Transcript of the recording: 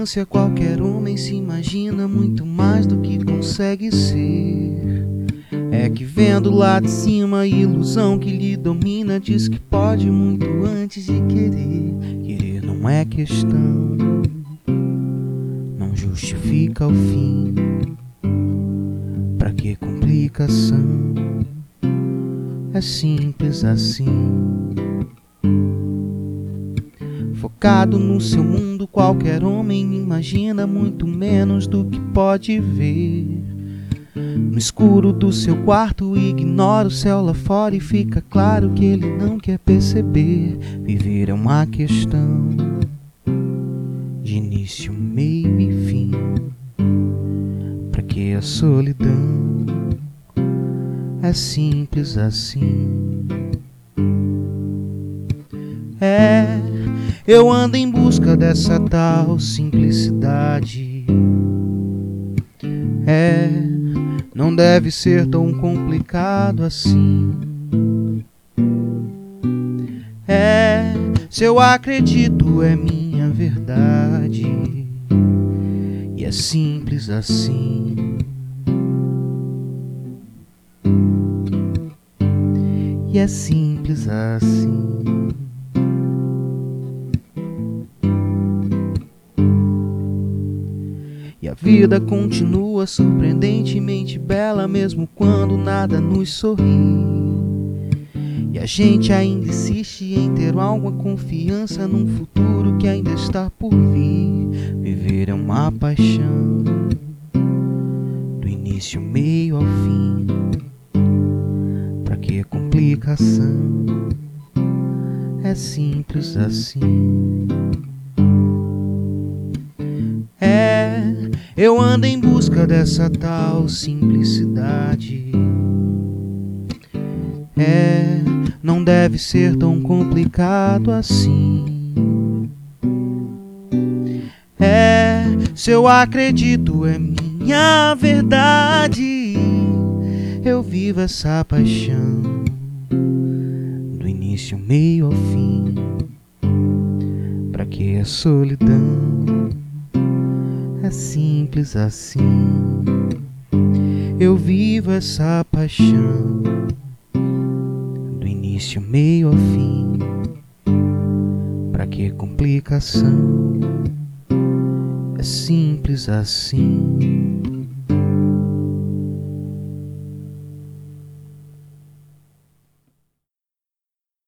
arrogância, qualquer homem se imagina muito mais do que consegue ser. É que vendo lá de cima a ilusão que lhe domina, diz que pode muito antes de querer. Querer não é questão, não justifica o fim. Pra que complicação? É simples assim. Focado no seu mundo, qualquer homem imagina muito menos do que pode ver. No escuro do seu quarto, ignora o céu lá fora e fica claro que ele não quer perceber. Viver é uma questão de início, meio e fim. Pra que a solidão é simples assim? É eu ando em busca dessa tal simplicidade. É, não deve ser tão complicado assim. É, se eu acredito, é minha verdade. E é simples assim. E é simples assim. E a vida continua surpreendentemente bela, mesmo quando nada nos sorri. E a gente ainda insiste em ter alguma confiança num futuro que ainda está por vir. Viver é uma paixão, do início, meio ao fim. Pra que complicação? É simples assim. Eu ando em busca dessa tal simplicidade. É, não deve ser tão complicado assim. É, se eu acredito é minha verdade. Eu vivo essa paixão do início, meio ao fim. Pra que a solidão? É simples assim. Eu vivo essa paixão do início, meio ao fim. Pra que complicação? É simples assim.